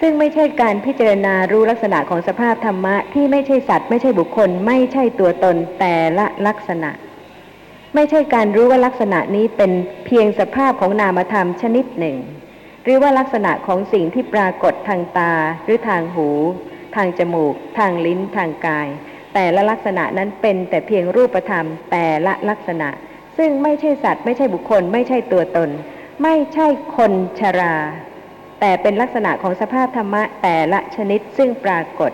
ซึ่งไม่ใช่การพิจารณารู้ลักษณะของสภาพธรรมะที่ไม่ใช่สัตว์ ไม่ใช่บุคคล ไม่ใช่ตัวตนแต่ละลักษณะ ไม่ใช่การรู้ว่าลักษณะนี้เป็นเพียงสภาพของนามธรรมชนิดหนึ่ง หรือว่าลักษณะของสิ่งที่ปรากฏทางตา หรือทางหู ทางจมูก ทางลิ้น ทางกาย แต่ละลักษณะนั้นเป็นแต่เพียงรูปธรรมแต่ละลักษณะ ซึ่งไม่ใช่สัตว์ ไม่ใช่บุคคล ไม่ใช่ตัวตน ไม่ใช่คนชรา แต่เป็นลักษณะของสภาพธรรมะแต่ละชนิดซึ่งปรากฏ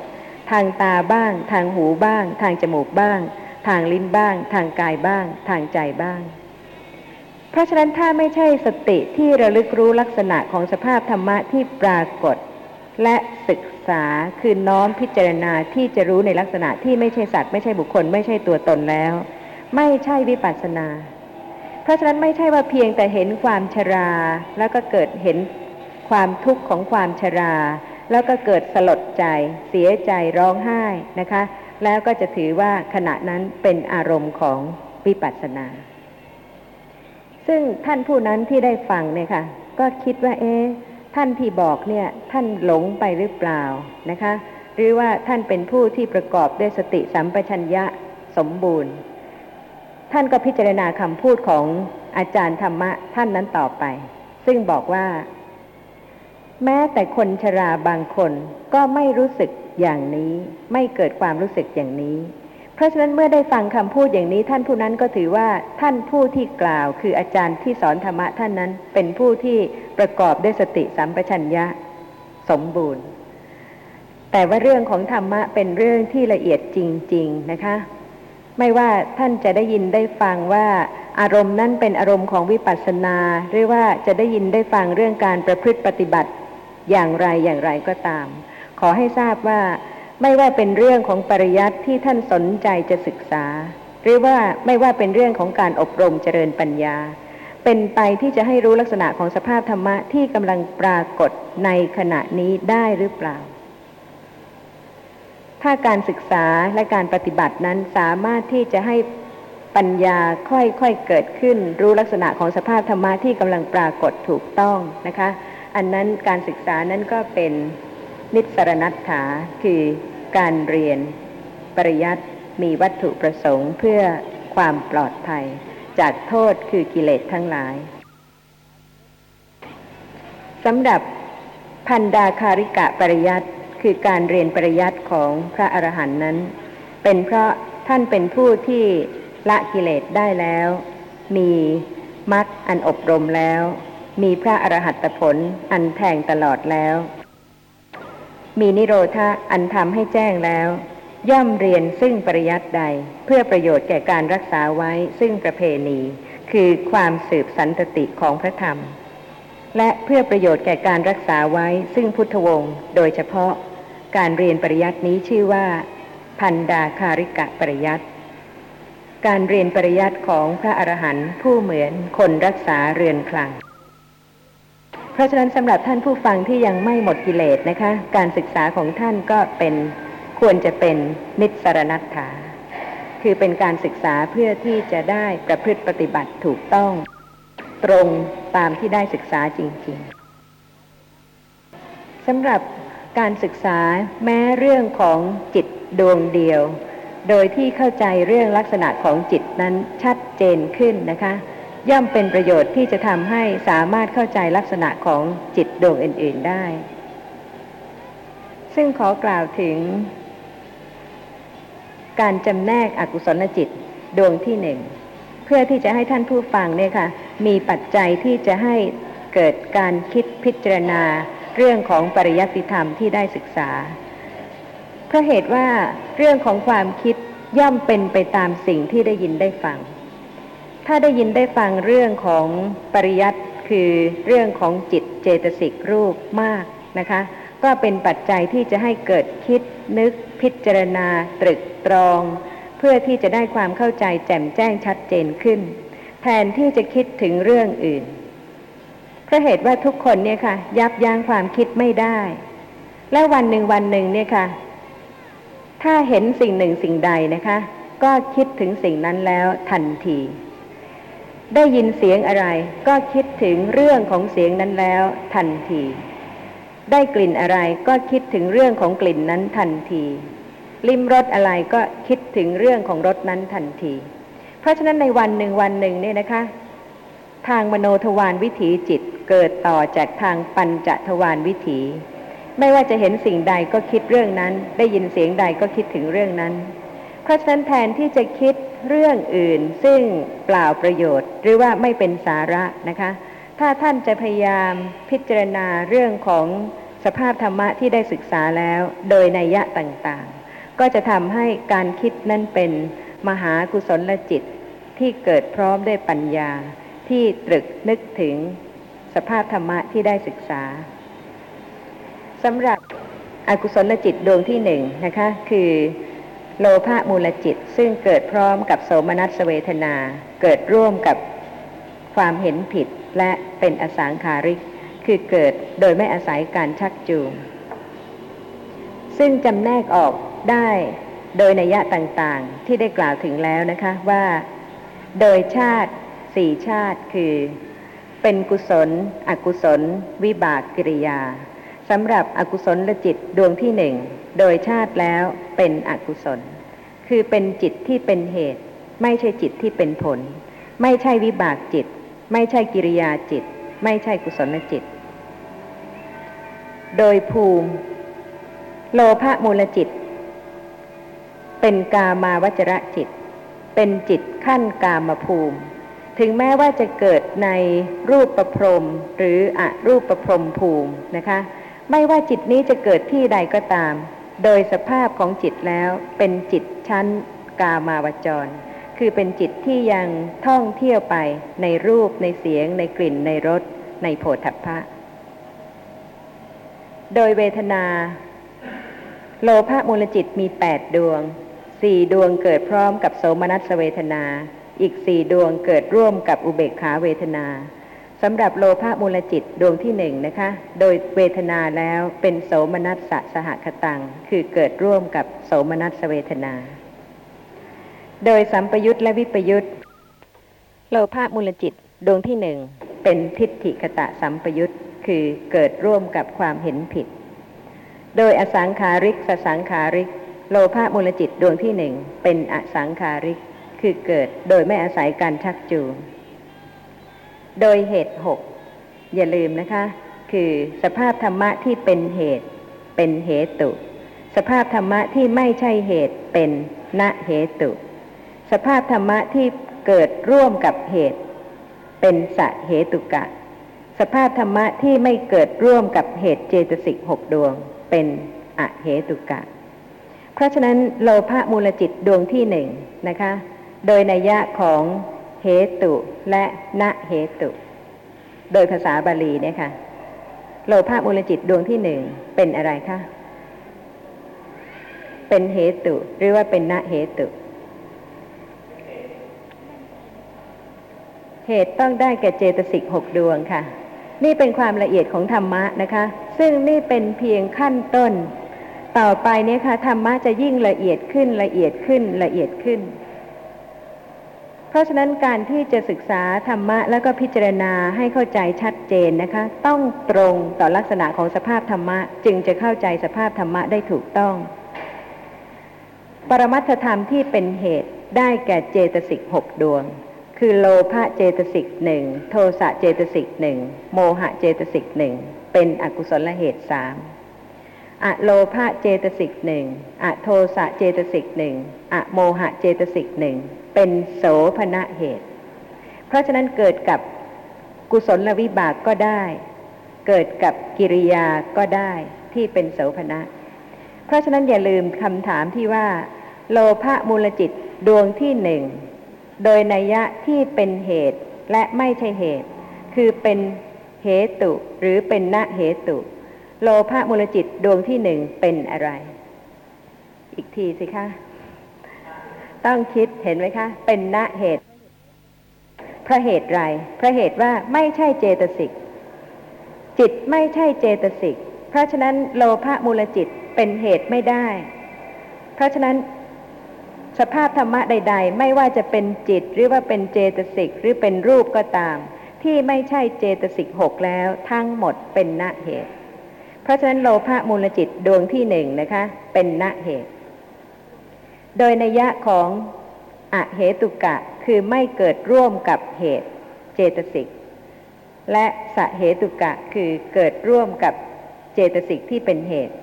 ทางตาบ้าง ทางหูบ้าง ทางจมูกบ้าง ทางลิ้นบ้าง ทางกายบ้าง ทางใจบ้าง เพราะฉะนั้นถ้าไม่ใช่สติที่ระลึกรู้ลักษณะของสภาพธรรมะที่ปรากฏ และศึกษาคือน้อมพิจารณาที่จะรู้ในลักษณะที่ไม่ใช่สัตว์ไม่ใช่บุคคล ไม่ใช่ตัวตนแล้ว ไม่ใช่วิปัสสนา เพราะฉะนั้นไม่ใช่ว่าเพียงแต่เห็นความชราแล้วก็เกิดเห็น ความทุกข์ของความชรา แล้วก็เกิดสลดใจ เสียใจร้องไห้นะคะ แล้วก็จะถือว่าขณะนั้นเป็นอารมณ์ของวิปัสสนา ซึ่งท่านผู้นั้นที่ได้ฟังเนี่ยค่ะ ก็คิดว่า เอ๊ะท่านที่บอกเนี่ยท่านหลงไปหรือเปล่านะคะ หรือว่าท่านเป็นผู้ที่ประกอบด้วยสติสัมปชัญญะสมบูรณ์ ท่านก็พิจารณาคำพูดของอาจารย์ธรรมะท่านนั้นต่อไป ซึ่งบอกว่า แม้แต่คนชราบางคนก็ไม่รู้สึกอย่างนี้ ไม่เกิดความรู้สึกอย่างนี้ เพราะฉะนั้นเมื่อได้ฟังคำพูดอย่างนี้ ท่านผู้นั้นก็ถือว่าท่านผู้ที่กล่าวคืออาจารย์ที่สอนธรรมะท่านนั้น เป็นผู้ที่ประกอบด้วยสติสัมปชัญญะ สมบูรณ์ แต่ว่าเรื่องของธรรมะเป็นเรื่องที่ละเอียดจริง ๆนะคะ ไม่ว่าท่านจะได้ยินได้ฟังว่าอารมณ์นั้นเป็นอารมณ์ของวิปัสสนา หรือว่าจะได้ยินได้ฟังเรื่องการประพฤติปฏิบัติ อย่างไรอย่างไรก็ตาม ขอให้ทราบว่าไม่ว่าเป็นเรื่องของปริยัติที่ท่านสนใจจะศึกษา หรือว่าไม่ว่าเป็นเรื่องของการอบรมเจริญปัญญา เป็นไปที่จะให้รู้ลักษณะของสภาพธรรมะที่กำลังปรากฏในขณะนี้ได้หรือเปล่า ถ้าการศึกษาและการปฏิบัตินั้นสามารถที่จะให้ปัญญาค่อยๆเกิดขึ้น รู้ลักษณะของสภาพธรรมะที่กำลังปรากฏถูกต้องนะคะ อันนั้นการศึกษานั้นก็เป็นนิสรณัตถาคือการเรียนปริยัติมีวัตถุประสงค์เพื่อความปลอดภัย จากโทษคือกิเลสทั้งหลายสำหรับพันดาคาริกะปริยัติคือการเรียนปริยัติของพระอรหันต์นั้น เป็นเพราะท่านเป็นผู้ที่ละกิเลสได้แล้ว มีมรรคอันอบรมแล้ว มีพระอรหัตผลอันแทงตลอดแล้ว มีนิโรธาอันทำให้แจ้งแล้ว ย่อมเรียนซึ่งปริยัติใด เพื่อประโยชน์แก่การรักษาไว้ซึ่งประเพณี คือความสืบสันตติของพระธรรม และเพื่อประโยชน์แก่การรักษาไว้ซึ่งพุทธวงศ์โดยเฉพาะ การเรียนปริยัตินี้ชื่อว่า พันดาคาริกะปริยัติการเรียนปริยัติของพระอรหันต์ผู้เหมือนคนรักษาเรือนคลัง เพราะฉะนั้นสำหรับท่านผู้ฟังที่ยังไม่หมดกิเลสนะคะ การศึกษาของท่านก็เป็นควรจะเป็นนิสรณัตถา คือเป็นการศึกษาเพื่อที่จะได้ประพฤติปฏิบัติถูกต้อง ตรงตามที่ได้ศึกษาจริงๆสำหรับการศึกษาแม้เรื่องของจิตดวงเดียว โดยที่เข้าใจเรื่องลักษณะของจิตนั้นชัดเจนขึ้นนะคะ ย่อมเป็นประโยชน์ที่จะทำให้สามารถเข้าใจลักษณะของจิตดวงอื่น ๆได้ ซึ่งขอกล่าวถึง การจำแนกอกุศลจิตดวงที่หนึ่ง เพื่อที่จะให้ท่านผู้ฟังเนี่ยค่ะ มีปัจจัยที่จะให้เกิดการคิดพิจารณาเรื่องของปริยัติธรรมที่ได้ศึกษา เพราะเหตุว่าเรื่องของความคิดย่อมเป็นไปตามสิ่งที่ได้ยินได้ฟัง ถ้าได้ยินได้ฟังเรื่องของปริยัติคือเรื่องของจิตเจตสิกรูปมากนะคะ ก็เป็นปัจจัยที่จะให้เกิดคิดนึกพิจารณา ตรึกตรอง เพื่อที่จะได้ความเข้าใจแจ่มแจ้งชัดเจนขึ้น แทนที่จะคิดถึงเรื่องอื่นเพราะเหตุว่าทุกคนเนี่ยค่ะ ยับยั้งความคิดไม่ได้ และวันหนึ่งวันหนึ่งเนี่ยค่ะ ถ้าเห็นสิ่งหนึ่งสิ่งใดนะคะ ก็คิดถึงสิ่งนั้นแล้วทันที ได้ยินเสียงอะไร ก็คิดถึงเรื่องของเสียงนั้นแล้วทันที ได้กลิ่นอะไรก็คิดถึงเรื่องของกลิ่นนั้นทันที ลิ้มรสอะไรก็คิดถึงเรื่องของรสนั้นทันที เพราะฉะนั้นในวันหนึ่งวันหนึ่งเนี่ยนะคะ ทางมโนทวารวิถีจิตเกิดต่อจากทางปัญจทวารวิถี ไม่ว่าจะเห็นสิ่งใดก็คิดเรื่องนั้น ได้ยินเสียงใดก็คิดถึงเรื่องนั้น เพราะฉะนั้นแทนที่จะคิด เรื่องอื่นซึ่งเปล่าประโยชน์ หรือว่าไม่เป็นสาระนะคะ ถ้าท่านจะพยายามพิจารณาเรื่องของสภาพธรรมะที่ได้ศึกษาแล้วโดยนัยยะต่างๆ ก็จะทำให้การคิดนั้นเป็นมหากุศลจิตที่เกิดพร้อมด้วยปัญญาที่ตรึกนึกถึงสภาพธรรมะที่ได้ศึกษาสำหรับอกุศลจิตดวงที่หนึ่งนะคะ คือ โลภะมูลจิตซึ่งเกิดพร้อมกับโสมนัสเวทนา เกิดร่วมกับความเห็นผิดและเป็นอสังขาริก คือเกิดโดยไม่อาศัยการชักจูง ซึ่งจำแนกออกได้โดยนัยยะต่างๆ ที่ได้กล่าวถึงแล้วนะคะว่า โดยชาติสี่ชาติคือ เป็นกุศล อกุศล วิบากกิริยาสำหรับอกุศลลจิตดวงที่หนึ่ง โดยชาติแล้วเป็นอกุศล คือเป็นจิตที่เป็นเหตุ ไม่ใช่จิตที่เป็นผล ไม่ใช่วิบากจิต ไม่ใช่กิริยาจิต ไม่ใช่กุศลจิต โดยภูมิ โลภะมูลจิต เป็นกามาวจระจิต เป็นจิตขั้นกามภูมิ ถึงแม้ว่าจะเกิดในรูปประพรมหรืออรูปประพรมภูมินะคะ ไม่ว่าจิตนี้จะเกิดที่ใดก็ตาม โดยสภาพของจิตแล้วเป็นจิตชั้นกามาวจร คือเป็นจิตที่ยังท่องเที่ยวไปในรูปในเสียง ในกลิ่นในรส ในโผฏฐัพพะ โดยเวทนา โลภะมูลจิตมีแปดดวง สี่ดวงเกิดพร้อมกับโสมนัสเวทนา อีกสี่ดวงเกิดร่วมกับอุเบกขาเวทนา สำหรับโลภะมูลจิตดวงที่หนึ่งนะคะ โดยเวทนาแล้วเป็นโสมนัสสะสหคตัง คือเกิดร่วมกับโสมนัสเวทนา โดยสัมปยุตและวิปยุตโลภะมูลจิตดวงที่หนึ่งเป็นทิฏฐิคตะสัมปยุตคือเกิดร่วมกับความเห็นผิด โดยอสังขาริกสสังขาริก โลภะมูลจิตดวงที่หนึ่งเป็นอสังขาริก คือเกิดโดยไม่อาศัยการชักจูง โดยเหตุหกอย่าลืมนะคะ คือสภาพธรรมะที่เป็นเหตุเป็นเหตุ สภาพธรรมะที่ไม่ใช่เหตุเป็นณเหตุ สภาพธรรมะที่เกิดร่วมกับเหตุ เป็นสะเหตุกะ สภาพธรรมะที่ไม่เกิดร่วมกับเหตุเจตสิกหกดวง เป็นอเหตุกะ เพราะฉะนั้นโลภะมูลจิตดวงที่หนึ่งนะคะ โดยนัยยะของ เหตุ และณเหตุ โดยภาษาบาลีเนี่ยค่ะ โลภะมูลจิตดวงที่หนึ่งเป็นอะไรคะเป็นเหตุ หรือว่าเป็นณเหตุ เหตุต้องได้แก่เจตสิกหกดวงค่ะ นี่เป็นความละเอียดของธรรมะนะคะ ซึ่งนี่เป็นเพียงขั้นต้น ต่อไปเนี่ยค่ะธรรมะจะยิ่งละเอียดขึ้นละเอียดขึ้นละเอียดขึ้น ราะฉะนั้นการที่จะศึกษาธรรมะแล้วก็พิจารณาให้เข้าใจชัดเจนนะคะ ต้องตรงต่อลักษณะของสภาพธรรมะ จึงจะเข้าใจสภาพธรรมะได้ถูกต้อง ปรมัตถธรรมที่เป็นเหตุได้แก่เจตสิกหกดวง คือโลภะเจตสิกหนึ่งโทสะเจตสิกหนึ่งโมหะเจตสิกหนึ่งเป็นอกุศลเหตุสามอะโลภะเจตสิกหนึ่งอะโทสะเจตสิกหนึ่งอะโมหะเจตสิกหนึ่ง เป็นโสภณะเหตุ เพราะฉะนั้นเกิดกับกุศลวิบากก็ได้ เกิดกับกิริยาก็ได้ที่เป็นโสภณะ เพราะฉะนั้นอย่าลืมคำถามที่ว่า โลภะมูลจิตดวงที่หนึ่ง โดยนัยยะที่เป็นเหตุและไม่ใช่เหตุ คือเป็นเหตุหรือเป็นณเหตุ โลภะมูลจิตดวงที่หนึ่งเป็นอะไร อีกทีสิคะ ต้องคิดเห็นไหมคะ เป็นณเหตุ พระเหตุไรพระเหตุว่าไม่ใช่เจตสิก จิตไม่ใช่เจตสิก เพราะฉะนั้นโลภะมูลจิตเป็นเหตุไม่ได้ เพราะฉะนั้นสภาพธรรมะใด ๆ ไม่ว่าจะเป็นจิตหรือว่าเป็นเจตสิกหรือเป็นรูปก็ตาม ที่ไม่ใช่เจตสิกหกแล้วทั้งหมดเป็นณเหตุ เพราะฉะนั้นโลภะมูลจิตดวงที่หนึ่งนะคะ เป็นณเหตุ โดยนัยยะของอเหตุกะคือไม่เกิดร่วมกับเหตุเจตสิก และสเหตุกะคือเกิดร่วมกับเจตสิกที่เป็นเหตุ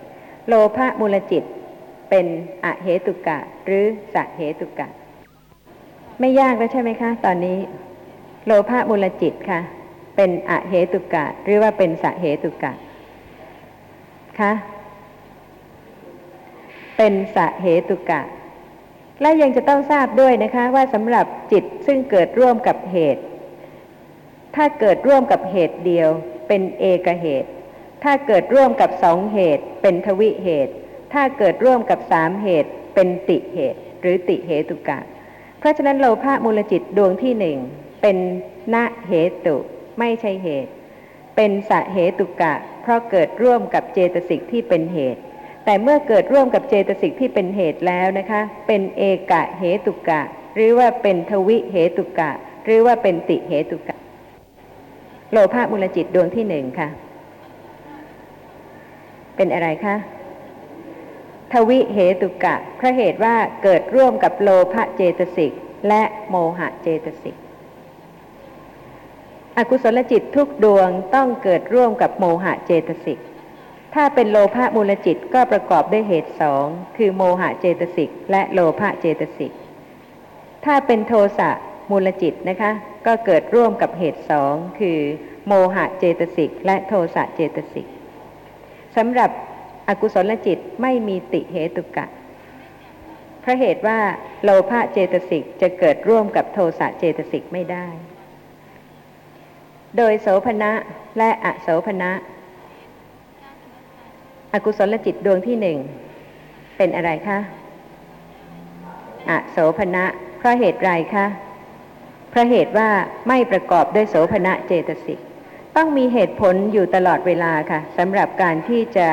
โลภะมูลจิตเป็นอเหตุกะหรือสเหตุกะ ไม่ยากแล้วใช่ไหมคะ ตอนนี้ โลภะมูลจิตค่ะ เป็นอเหตุกะ หรือว่าเป็นสเหตุกะคะเป็นสเหตุกะ และยังจะต้องทราบด้วยนะคะว่าสำหรับจิตซึ่งเกิดร่วมกับเหตุ ถ้าเกิดร่วมกับเหตุเดียว เป็นเอกเหตุ ถ้าเกิดร่วมกับสองเหตุ เป็นทวิเหตุ ถ้าเกิดร่วมกับสามเหตุ เป็นติเหตุ หรือติเหตุกะ เพราะฉะนั้นโลภะมูลจิตดวงที่หนึ่งเป็นณเหตุ ไม่ใช่เหตุ เป็นสเหตุกะ เพราะเกิดร่วมกับเจตสิกที่เป็นเหตุ แต่เมื่อเกิดร่วมกับเจตสิกที่เป็นเหตุแล้วนะคะ เป็นเอกะเหตุกะ หรือว่าเป็นทวิเหตุกะ หรือว่าเป็นติเหตุกะ โลภะมูลจิตดวงที่หนึ่งค่ะ เป็นอะไรคะทวิเหตุกะเพราะเหตุว่าเกิดร่วมกับโลภะเจตสิกและโมหะเจตสิก อกุศลจิตทุกดวงต้องเกิดร่วมกับโมหะเจตสิก ถ้าเป็นโลภะมูลจิตก็ประกอบด้วยเหตุสองคือโมหะเจตสิกและโลภะเจตสิก ถ้าเป็นโทสะมูลจิตนะคะ ก็เกิดร่วมกับเหตุสองคือ โมหะเจตสิกและโทสะเจตสิกสำหรับอกุศลจิตไม่มีติเหตุกะเพราะเหตุว่าโลภะเจตสิกจะเกิดร่วมกับโทสะเจตสิกไม่ได้ โดยโสภณะและอโสภณะ อกุศลจิตดวงที่หนึ่งเป็นอะไรคะอโสภณะเพราะเหตุไรคะเพราะเหตุว่าไม่ประกอบด้วยโสภณะเจตสิกต้องมีเหตุผลอยู่ตลอดเวลาค่ะสำหรับการที่จะ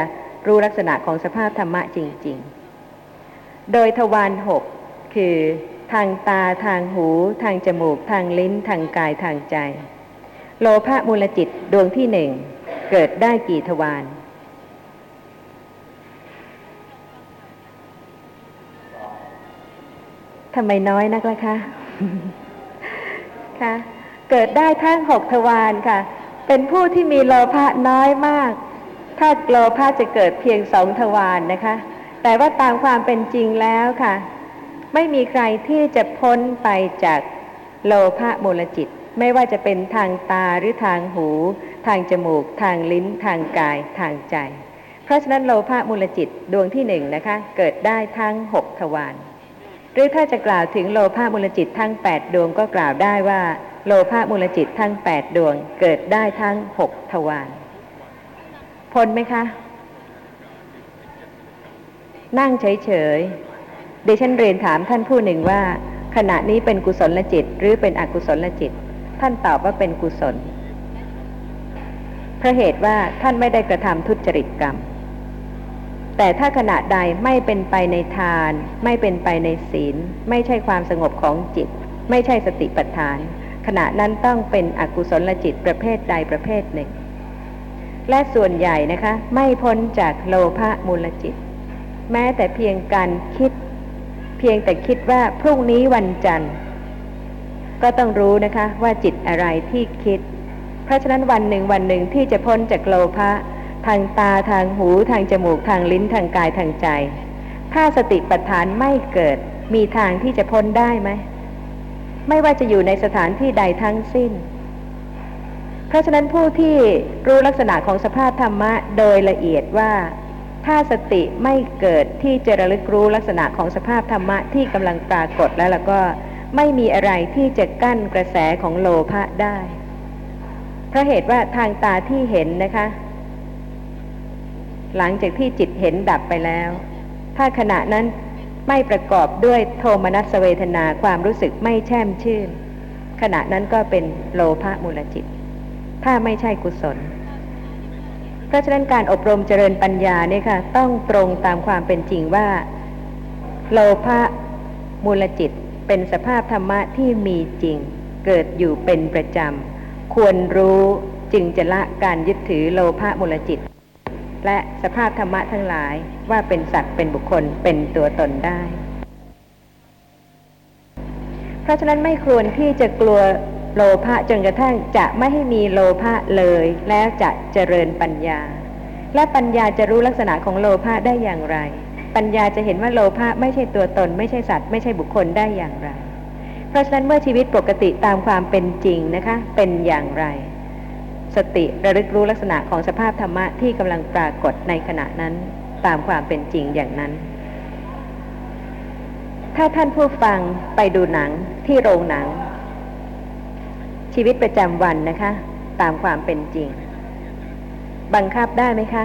รู้ลักษณะของสภาพธรรมะจริง ๆ โดยทวารหกคือทางตาทางหู ทางจมูก ทางลิ้น ทางกายทางใจ โลภะมูลจิตดวงที่หนึ่ง เกิดได้กี่ทวาร ทำไมน้อยนักล่ะคะคะเกิดได้ทั้งหกทวารค่ะ เป็นผู้ที่มีโลภะน้อยมาก ถ้าโลภะจะเกิดเพียงสองทวารนนะคะ แต่ว่าตามความเป็นจริงแล้วค่ะ ไม่มีใครที่จะพ้นไปจากโลภะมูลจิต ไม่ว่าจะเป็นทางตาหรือทางหู ทางจมูก ทางลิ้น ทางกาย ทางใจ เพราะฉะนั้นโลภะมูลจิตดวงที่หนึ่งนะคะ เกิดได้ทั้งหกทวาร รือถ้าจะกล่าวถึงโลภะมูลจิตทั้งแปดดวงก็กล่าวได้ว่า โลภะมูลจิตทั้งแปดดวงเกิดได้ทั้งหกทวารพ้นไหมคะ นั่งเฉยๆดิฉันเรียนถามท่านผู้หนึ่งว่า ขณะนี้เป็นกุศลจิต หรือเป็นอกุศลจิต ท่านตอบว่าเป็นกุศลเพราะเหตุว่าท่านไม่ได้กระทำทุจริตกรรม แต่ถ้าขณะใดไม่เป็นไปในทาน ไม่เป็นไปในศีล ไม่ใช่ความสงบของจิต ไม่ใช่สติปัฏฐาน ขณะนั้นต้องเป็นอกุศลจิตประเภทใดประเภทหนึ่ง และส่วนใหญ่นะคะ ไม่พ้นจากโลภะมูลจิต แม้แต่เพียงการคิด เพียงแต่คิดว่าพรุ่งนี้วันจันทร์ ก็ต้องรู้นะคะว่าจิตอะไรที่คิด เพราะฉะนั้นวันหนึ่งวันหนึ่งที่จะพ้นจากโลภะ ทางตาทางหูทางจมูกทางลิ้นทางกายทางใจ ถ้าสติปัฏฐานไม่เกิด มีทางที่จะพ้นได้ไหม ไม่ว่าจะอยู่ในสถานที่ใดทั้งสิ้น เพราะฉะนั้นผู้ที่รู้ลักษณะของสภาพธรรมะโดยละเอียดว่าถ้าสติไม่เกิดที่จะระลึกรู้ลักษณะของสภาพธรรมะที่กำลังปรากฏแล้วแล้วก็ไม่มีอะไรที่จะกั้นกระแสของโลภะได้ เพราะเหตุว่าทางตาที่เห็นนะคะ หลังจากที่จิตเห็นดับไปแล้ว ถ้าขณะนั้นไม่ประกอบด้วยโทมนัสเวทนาความรู้สึกไม่แช่มชื่น ขณะนั้นก็เป็นโลภะมูลจิต ถ้าไม่ใช่กุศล เพราะฉะนั้นการอบรมเจริญปัญญาเนี่ยค่ะ ต้องตรงตามความเป็นจริงว่า โลภะมูลจิตเป็นสภาพธรรมะที่มีจริง เกิดอยู่เป็นประจำ ควรรู้จึงจะละการยึดถือโลภะมูลจิต และสภาพธรรมะทั้งหลายว่าเป็นสัตว์เป็นบุคคลเป็นตัวตนได้ เพราะฉะนั้นไม่ควรที่จะกลัวโลภะจนกระทั่งจะไม่ให้มีโลภะเลย แล้วจะเจริญปัญญา และปัญญาจะรู้ลักษณะของโลภะได้อย่างไร ปัญญาจะเห็นว่าโลภะไม่ใช่ตัวตน ไม่ใช่สัตว์ ไม่ใช่บุคคลได้อย่างไร เพราะฉะนั้นเมื่อชีวิตปกติตามความเป็นจริงนะคะ เป็นอย่างไร สติระลึกรู้ลักษณะของสภาพธรรมะที่กำลังปรากฏในขณะนั้นตามความเป็นจริงอย่างนั้น ถ้าท่านผู้ฟังไปดูหนังที่โรงหนัง ชีวิตประจำวันนะคะ ตามความเป็นจริง บังคับได้ไหมคะ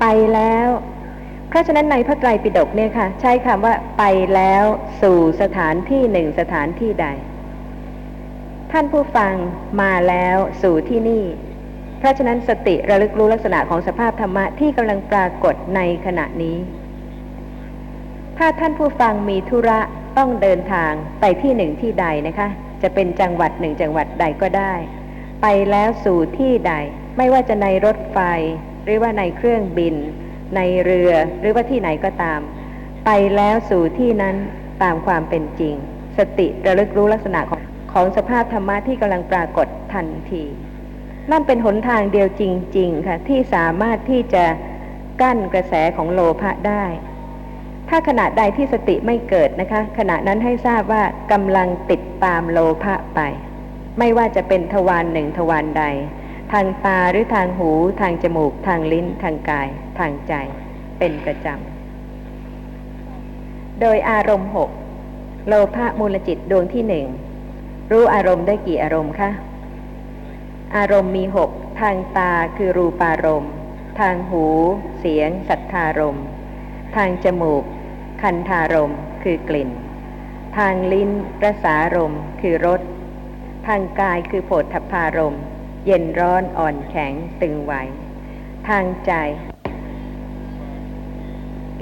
ไปแล้ว เพราะฉะนั้นในพระไตรปิฎกเนี่ยค่ะ ใช้คำว่าไปแล้วสู่สถานที่หนึ่งสถานที่ใด ท่านผู้ฟังมาแล้วสู่ที่นี่ เพราะฉะนั้นสติระลึกรู้ลักษณะของสภาพธรรมะที่กำลังปรากฏในขณะนี้ ถ้าท่านผู้ฟังมีธุระต้องเดินทางไปที่หนึ่งที่ใดนะคะ จะเป็นจังหวัดหนึ่งจังหวัดใดก็ได้ ไปแล้วสู่ที่ใด ไม่ว่าจะในรถไฟ หรือว่าในเครื่องบิน ในเรือหรือว่าที่ไหนก็ตาม ไปแล้วสู่ที่นั้นตามความเป็นจริง สติระลึกรู้ลักษณะของของสภาพธรรมะที่กำลังปรากฏทันที นั่นเป็นหนทางเดียวจริง ๆ ค่ะ ที่สามารถที่จะกั้นกระแสของโลภะได้ ถ้าขณะใดที่สติไม่เกิดนะคะ ขณะนั้นให้ทราบว่ากำลังติดตามโลภะไป ไม่ว่าจะเป็นทวารหนึ่งทวารใด ทางตาหรือทางหู ทางจมูก ทางลิ้น ทางกาย ทางใจ เป็นประจำ โดยอารมณ์หกโลภะมูลจิตดวงที่หนึ่งรู้อารมณ์ได้กี่อารมณ์คะ อารมณ์มีหกทางตาคือรูปารมณ์ ทางหู เสียง สัทธารมณ์ ทางจมูก คันธารมณ์คือกลิ่น ทางลิ้นรสารมณ์คือรส ทางกายคือโผฏฐพารมณ์ เย็นร้อนอ่อนแข็งตึงไหว ทางใจ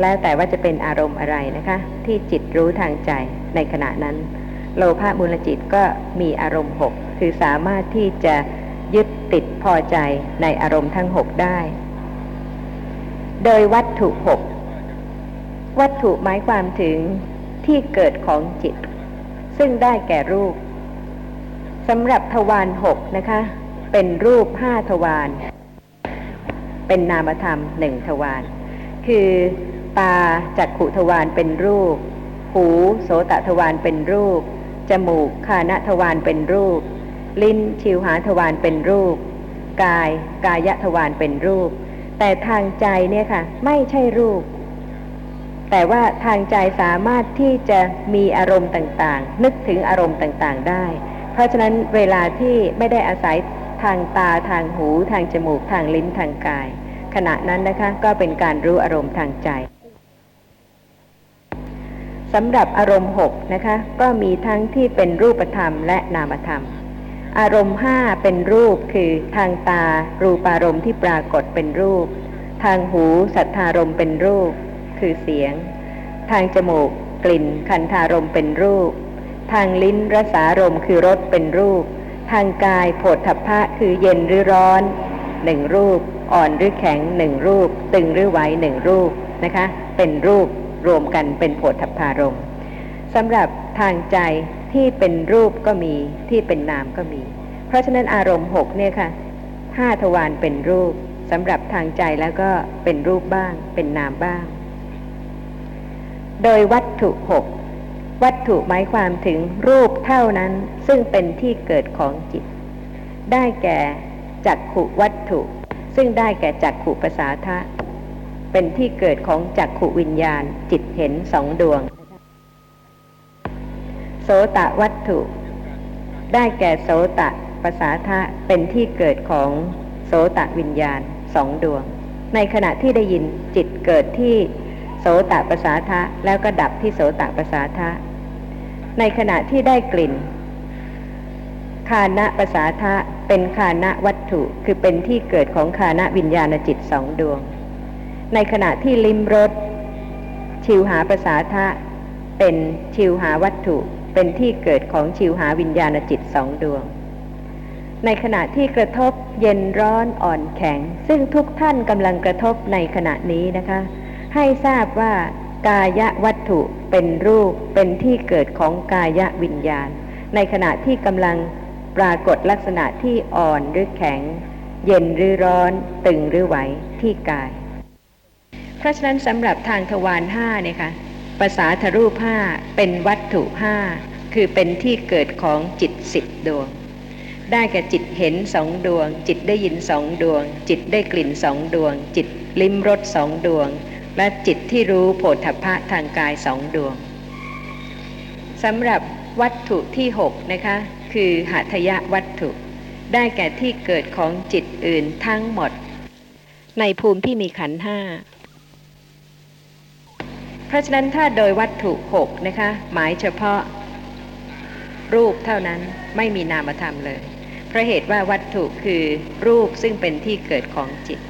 แล้วแต่ว่าจะเป็นอารมณ์อะไรนะคะ ที่จิตรู้ทางใจในขณะนั้น โลภะมูลจิตก็มีอารมณ์หกคือสามารถที่จะ ยึดติดพอใจในอารมณ์ทั้งหกได้ โดยวัตถุหกวัตถุหมายความถึงที่เกิดของจิต ซึ่งได้แก่รูปสำหรับทวารหกนะคะ เป็นรูปห้าทวารเป็นนามธรรมหนึ่งทวารคือตาจักขุทวารเป็นรูป หูโสตทวารเป็นรูป จมูกคานทวารเป็นรูป ลิ้นชิวหาทวารเป็นรูป กาย กายทวารเป็นรูป แต่ทางใจเนี่ยค่ะ ไม่ใช่รูป แต่ว่าทางใจสามารถที่จะมีอารมณ์ต่างๆ นึกถึงอารมณ์ต่างๆได้ เพราะฉะนั้นเวลาที่ไม่ได้อาศัยทางตาทางหูทางจมูกทางลิ้นทางกาย ขณะนั้นนะคะก็เป็นการรู้อารมณ์ทางใจสำหรับอารมณ์หกนะคะ ก็มีทั้งที่เป็นรูปธรรมและนามธรรม อารมณ์ห้าเป็นรูปคือทางตา รูปารมณ์ที่ปรากฏเป็นรูป ทางหูสัทธารมณ์เป็นรูป คือเสียง ทางจมูก กลิ่น คันธารมณ์เป็นรูป ทางลิ้นรสารมณ์คือรสเป็นรูป ทางกายโผฏฐัพพะคือเย็นหรือร้อนหนึ่งรูป อ่อนหรือแข็งหนึ่งรูป ตึงหรือไหวหนึ่งรูปนะคะ เป็นรูปรวมกันเป็นโผฏฐัพพารมณ์สำหรับทางใจ ที่เป็นรูปก็มีที่เป็นนามก็มี เพราะฉะนั้นอารมณ์หกเนี่ยค่ะห้าทวารเป็นรูปสำหรับทางใจแล้วก็เป็นรูปบ้าง เป็นนามบ้าง โดยวัตถุหกวัตถุหมายความถึงรูปเท่านั้นซึ่งเป็นที่เกิดของจิต ได้แก่จักขุวัตถุ ซึ่งได้แก่จักขุภาษาทะ เป็นที่เกิดของจักขุวิญญาณ จิตเห็นสองดวง โสตะวัตถุ ได้แก่โสตะภาษาทะเป็นที่เกิดของโสตะวิญญาณสองดวง ในขณะที่ได้ยินจิตเกิดที่โสตะภาษาทะแล้วก็ดับที่โสตะภาษาทะ ในขณะที่ได้กลิ่นคานะภาษาทะเป็นคานะวัตถุคือเป็นที่เกิดของคานะวิญญาณจิตสองดวง ในขณะที่ลิมรสชิวหาภาษาทะเป็นชิวหาวัตถุ เป็นที่เกิดของชิวหาวิญญาณจิตสองดวง ในขณะที่กระทบเย็นร้อนอ่อนแข็ง ซึ่งทุกท่านกำลังกระทบในขณะนี้นะคะ ให้ทราบว่ากายวัตถุเป็นรูปเป็นที่เกิดของกายวิญญาณ ในขณะที่กำลังปรากฏลักษณะที่อ่อนหรือแข็ง เย็นหรือร้อน ตึงหรือไหวที่กาย เพราะฉะนั้นสำหรับทางทวารห้าเนี่ยค่ะ ภาษาทรูปห้าเป็นวัตถุห้าคือเป็นที่เกิดของจิตสิบดวง ได้แก่จิตเห็นสองดวง จิตได้ยินสองดวง จิตได้กลิ่นสองดวง จิตลิ้มรสสองดวง และจิตที่รู้โผฏฐพะทางกายสองดวงสำหรับวัตถุที่หกนะคะคือหัตยะวัตถุ ได้แก่ที่เกิดของจิตอื่นทั้งหมด ในภูมิที่มีขันห้า เพราะฉะนั้นถ้าโดยวัตถุหกนะคะ หมายเฉพาะรูปเท่านั้นไม่มีนามธรรมเลย เพราะเหตุว่าวัตถุคือรูปซึ่งเป็นที่เกิดของจิต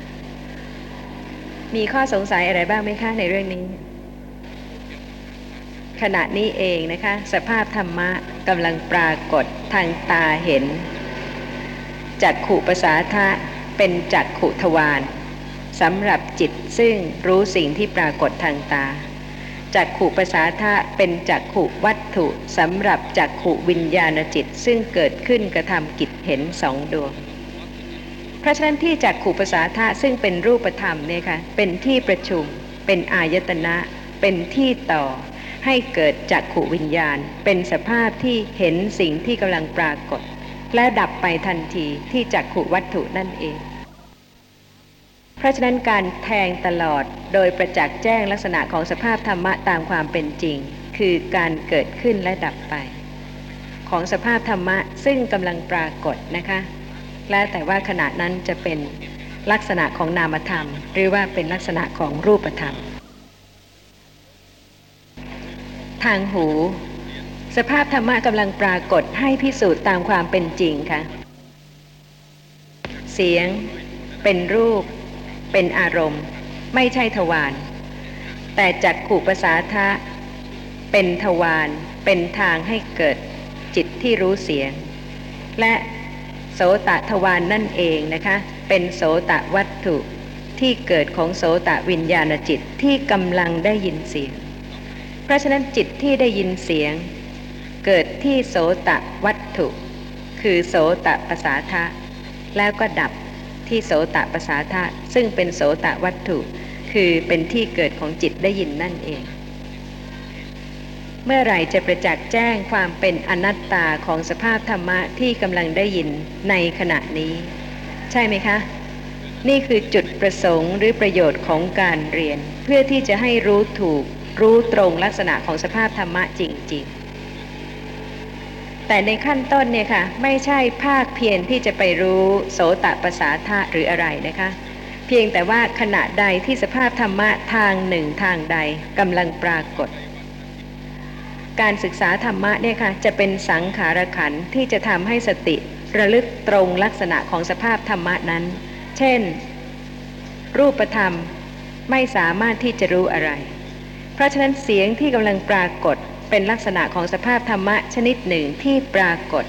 มีข้อสงสัยอะไรบ้างไหมคะในเรื่องนี้ ขณะนี้เองนะคะ สภาพธรรมะกำลังปรากฏทางตาเห็น จักขุภาษาทะเป็นจักขุทวารสำหรับจิตซึ่งรู้สิ่งที่ปรากฏทางตา จักขู่ภาษาทะเป็นจักขู่วัตถุสำหรับจักขู่วิญญาณจิต ซึ่งเกิดขึ้นกระทำกิจเห็นสองดวงเพราะฉะนั้นที่จักขู่ภาษาทะซึ่งเป็นรูปธรรมเนี่ยค่ะเป็นที่ประชุม เป็นอายตนะ เป็นที่ต่อ ให้เกิดจักขู่วิญญาณ เป็นสภาพที่เห็นสิ่งที่กำลังปรากฏ และดับไปทันทีที่จักขู่วัตถุนั่นเอง เพราะฉะนั้นการแทงตลอดโดยประจักษ์แจ้งลักษณะของสภาพธรรมะตามความเป็นจริง คือการเกิดขึ้นและดับไป ของสภาพธรรมะซึ่งกำลังปรากฏนะคะ และแต่ว่าขณะนั้นจะเป็นลักษณะของนามธรรม หรือว่าเป็นลักษณะของรูปธรรม ทางหู สภาพธรรมะกำลังปรากฏให้พิสูจน์ตามความเป็นจริงค่ะ เสียงเป็นรูป เป็นอารมณ์ ไม่ใช่ทวารแต่จักขู่ภาษาทะ เป็นทวารเป็นทางให้เกิดจิตที่รู้เสียง และโสตทวารนนั่นเองนะคะ เป็นโสตวัตถุที่เกิดของโสตวิญญาณจิตที่กำลังได้ยินเสียง เพราะฉะนั้นจิตที่ได้ยินเสียง เกิดที่โสตวัตถุ คือโสตภาษาทะ แล้วก็ดับ ที่โสตประสาทะซึ่งเป็นโสตวัตถุ คือเป็นที่เกิดของจิตได้ยินนั่นเอง เมื่อไหร่จะประจักษ์แจ้งความเป็นอนัตตาของสภาพธรรมะที่กำลังได้ยินในขณะนี้ ใช่ไหมคะ นี่คือจุดประสงค์หรือประโยชน์ของการเรียน เพื่อที่จะให้รู้ถูกรู้ตรงลักษณะของสภาพธรรมะจริง ๆ แต่ในขั้นต้นเนี่ยค่ะ ไม่ใช่ภาคเพียรที่จะไปรู้โสตประสาทะหรืออะไรนะคะ เพียงแต่ว่าขณะใดที่สภาพธรรมะทางหนึ่งทางใดกำลังปรากฏ การศึกษาธรรมะเนี่ยค่ะจะเป็นสังขารขันที่จะทำให้สติระลึกตรงลักษณะของสภาพธรรมะนั้น เช่น รูปธรรมไม่สามารถที่จะรู้อะไร เพราะฉะนั้นเสียงที่กำลังปรากฏ เป็นลักษณะของสภาพธรรมะชนิดหนึ่งที่ปรากฏ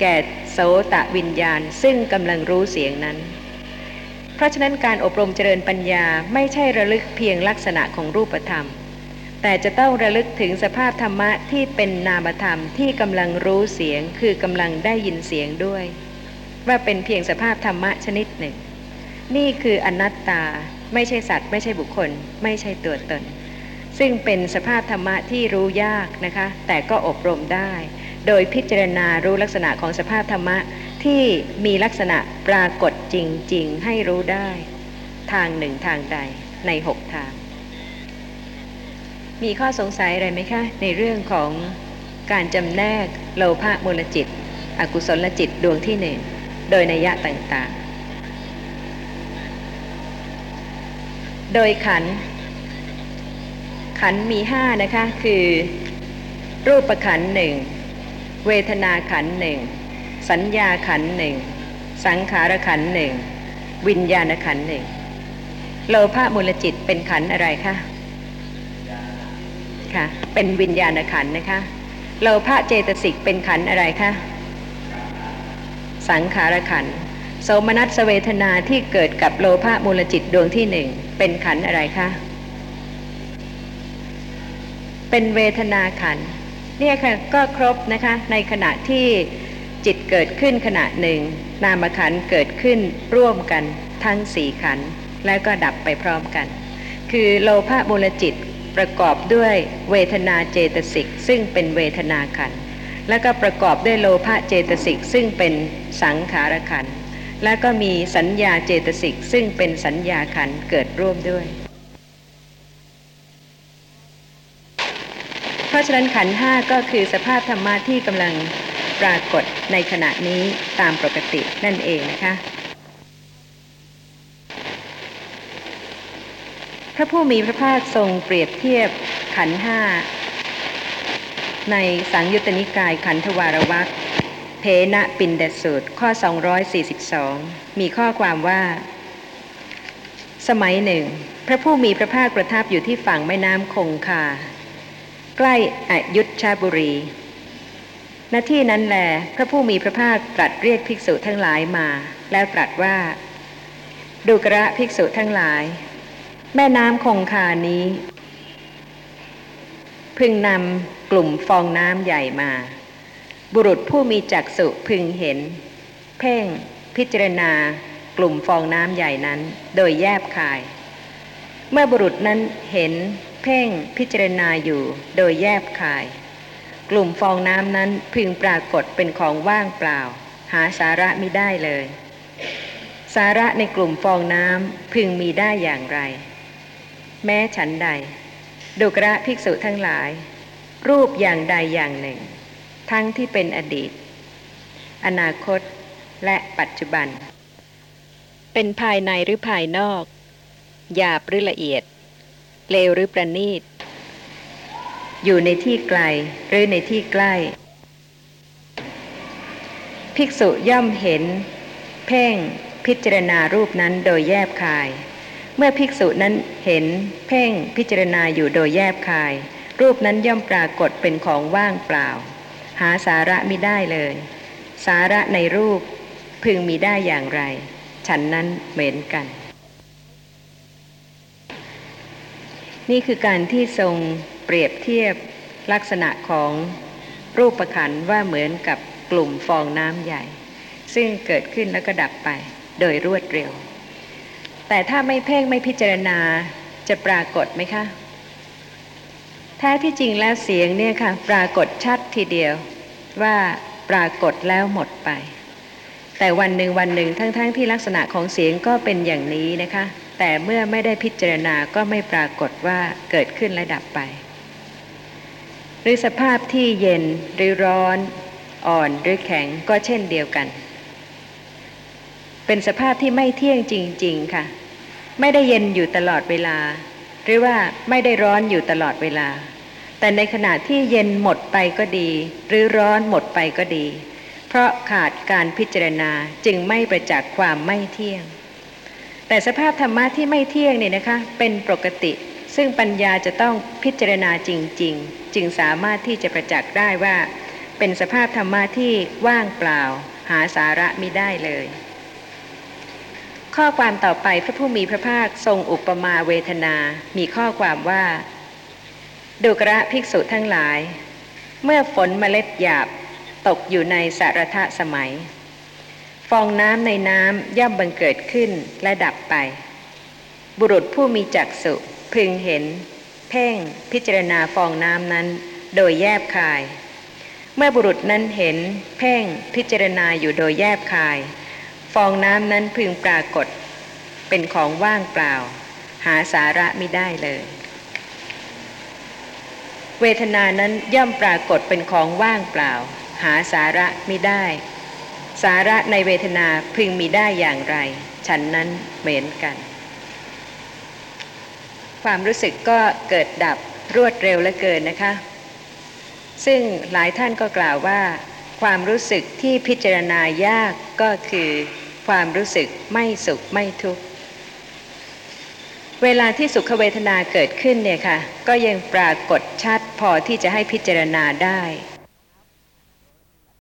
แก่โสตะวิญญาณซึ่งกำลังรู้เสียงนั้น เพราะฉะนั้นการอบรมเจริญปัญญาไม่ใช่ระลึกเพียงลักษณะของรูปธรรม แต่จะต้องระลึกถึงสภาพธรรมะที่เป็นนามธรรมที่กำลังรู้เสียงคือกำลังได้ยินเสียงด้วย ว่าเป็นเพียงสภาพธรรมะชนิดหนึ่ง นี่คืออนัตตา ไม่ใช่สัตว์ ไม่ใช่บุคคล ไม่ใช่ตัวตน ซึ่งเป็นสภาพธรรมะที่รู้ยากนะคะ แต่ก็อบรมได้ โดยพิจารณารู้ลักษณะของสภาพธรรมะที่มีลักษณะปรากฏจริง ๆ ให้รู้ได้ ทางหนึ่งทางใดในหกทาง มีข้อสงสัยอะไรไหมคะ ในเรื่องของการจำแนกโลภะมูลจิต อกุศลจิตดวงที่หนึ่งโดยนัยยะต่างๆ โดยขัน ขันมีห้านะคะคือ รูปขันหนึ่งเวทนาขันหนึ่งสัญญาขันหนึ่งสังขารขันหนึ่งวิญญาณขันหนึ่งโลภะมูลจิตเป็นขันอะไรคะค่ะเป็นวิญญาณขันนะคะโลภะเจตสิกเป็นขันอะไรคะสังขารขันโสมนัสเวทนาที่เกิดกับโลภะมูลจิตดวงที่หนึ่งเป็นขันอะไรคะ เป็นเวทนาขันเนี่ยค่ะก็ครบนะคะในขณะที่จิตเกิดขึ้นขณะหนึ่ง นามขันเกิดขึ้นร่วมกันทั้งสี่ขันแล้วก็ดับไปพร้อมกัน คือโลภะมูลจิตประกอบด้วยเวทนาเจตสิกซึ่งเป็นเวทนาขันแล้วก็ประกอบด้วยโลภะเจตสิกซึ่งเป็นสังขารขันแล้วก็มีสัญญาเจตสิกซึ่งเป็นสัญญาขันเกิดร่วมด้วย เพ ราะฉะนั้นขันห้าก็คือสภาพธรรมะที่กำลังปรากฏในขณะนี้ตามปกตินั่นเองนะคะ พระผู้มีพระภาคทรงเปรียบเทียบขันห้าในสังยุตตนิกายขันธวารวักเพนะปินเดสูตรข้อ 242 มีข้อความว่า สมัยหนึ่ง พระผู้มีพระภาคประทับอยู่ที่ฝั่งแม่น้ำคงคา ใกล้อยุธชาบุรีณที่นั้นแลพระผู้มีพระภาคตรัสเรียกภิกษุทั้งหลายมา แล้วตรัสว่า ดูกระภิกษุทั้งหลาย แม่น้ำคงคานี้ พึงนำกลุ่มฟองน้ำใหญ่มา บุรุษผู้มีจักษุพึงเห็น เพ่ง พิจารณากลุ่มฟองน้ำใหญ่นั้น โดยแยบคาย เมื่อบุรุษนั้นเห็น เพ่งพิจารณาอยู่โดยแยบคาย กลุ่มฟองน้ำนั้นพึงปรากฏเป็นของว่างเปล่า หาสาระไม่ได้เลย สาระในกลุ่มฟองน้ำพึงมีได้อย่างไร แม้ฉันใด ดุกระภิกษุทั้งหลาย รูปอย่างใดอย่างหนึ่ง ทั้งที่เป็นอดีต อนาคตและปัจจุบัน เป็นภายในหรือภายนอกหยาบหรือละเอียด เลวหรือประณีต อยู่ในที่ไกลหรือในที่ใกล้ ภิกษุย่อมเห็น เพ่งพิจารณารูปนั้นโดยแยบคาย เมื่อภิกษุนั้นเห็น เพ่งพิจารณาอยู่โดยแยบคาย รูปนั้นย่อมปรากฏเป็นของว่างเปล่า หาสาระไม่ได้เลย สาระในรูปพึงมีได้อย่างไร ฉันนั้นเหมือนกัน นี่คือการที่ทรงเปรียบเทียบลักษณะของรูปประขันว่าเหมือนกับกลุ่มฟองน้ำใหญ่ ซึ่งเกิดขึ้นแล้วก็ดับไปโดยรวดเร็ว แต่ถ้าไม่เพ่งไม่พิจารณาจะปรากฏไหมคะแท้ที่จริงแล้วเสียงเนี่ยค่ะ ปรากฏชัดทีเดียวว่าปรากฏแล้วหมดไป แต่วันหนึ่งวันหนึ่งทั้งๆทที่ลักษณะของเสียงก็เป็นอย่างนี้นะคะ แต่เมื่อไม่ได้พิจารณาก็ไม่ปรากฏว่าเกิดขึ้นและดับไป หรือสภาพที่เย็นหรือร้อน อ่อนหรือแข็งก็เช่นเดียวกัน เป็นสภาพที่ไม่เที่ยงจริง ๆ ค่ะ ไม่ได้เย็นอยู่ตลอดเวลา หรือว่าไม่ได้ร้อนอยู่ตลอดเวลา แต่ในขณะที่เย็นหมดไปก็ดี หรือร้อนหมดไปก็ดี เพราะขาดการพิจารณาจึงไม่ประจักษ์ความไม่เที่ยง แต่สภาพธรรมะที่ไม่เที่ยงเนี่ยนะคะเป็นปกติ ซึ่งปัญญาจะต้องพิจารณาจริง ๆ จึงสามารถที่จะประจักษ์ได้ว่า เป็นสภาพธรรมะที่ว่างเปล่า หาสาระมิได้เลย ข้อความต่อไปพระผู้มีพระภาคทรงอุปมาเวทนา มีข้อความว่าดูกระภิกษุทั้งหลาย เมื่อฝนเมล็ดหยาบตกอยู่ในสารทะสมัย ฟองน้ำในน้ำย่อมบังเกิดขึ้นและดับไป บุรุษผู้มีจักษุพึงเห็น เพ่งพิจารณาฟองน้ำนั้น โดยแยบคาย เมื่อบุรุษนั้นเห็น เพ่งพิจารณาอยู่โดยแยบคาย ฟองน้ำนั้นพึงปรากฏ เป็นของว่างเปล่า หาสาระไม่ได้เลย เวทนานั้นย่อมปรากฏเป็นของว่างเปล่า หาสาระไม่ได้ สาระในเวทนาพึงมีได้อย่างไร ฉันนั้นเหมือนกัน ความรู้สึกก็เกิดดับรวดเร็วเหลือเกินนะคะ ซึ่งหลายท่านก็กล่าวว่า ความรู้สึกที่พิจารณายากก็คือความรู้สึกไม่สุขไม่ทุกข์ เวลาที่สุขเวทนาเกิดขึ้นเนี่ยค่ะ ก็ยังปรากฏชัดพอที่จะให้พิจารณาได้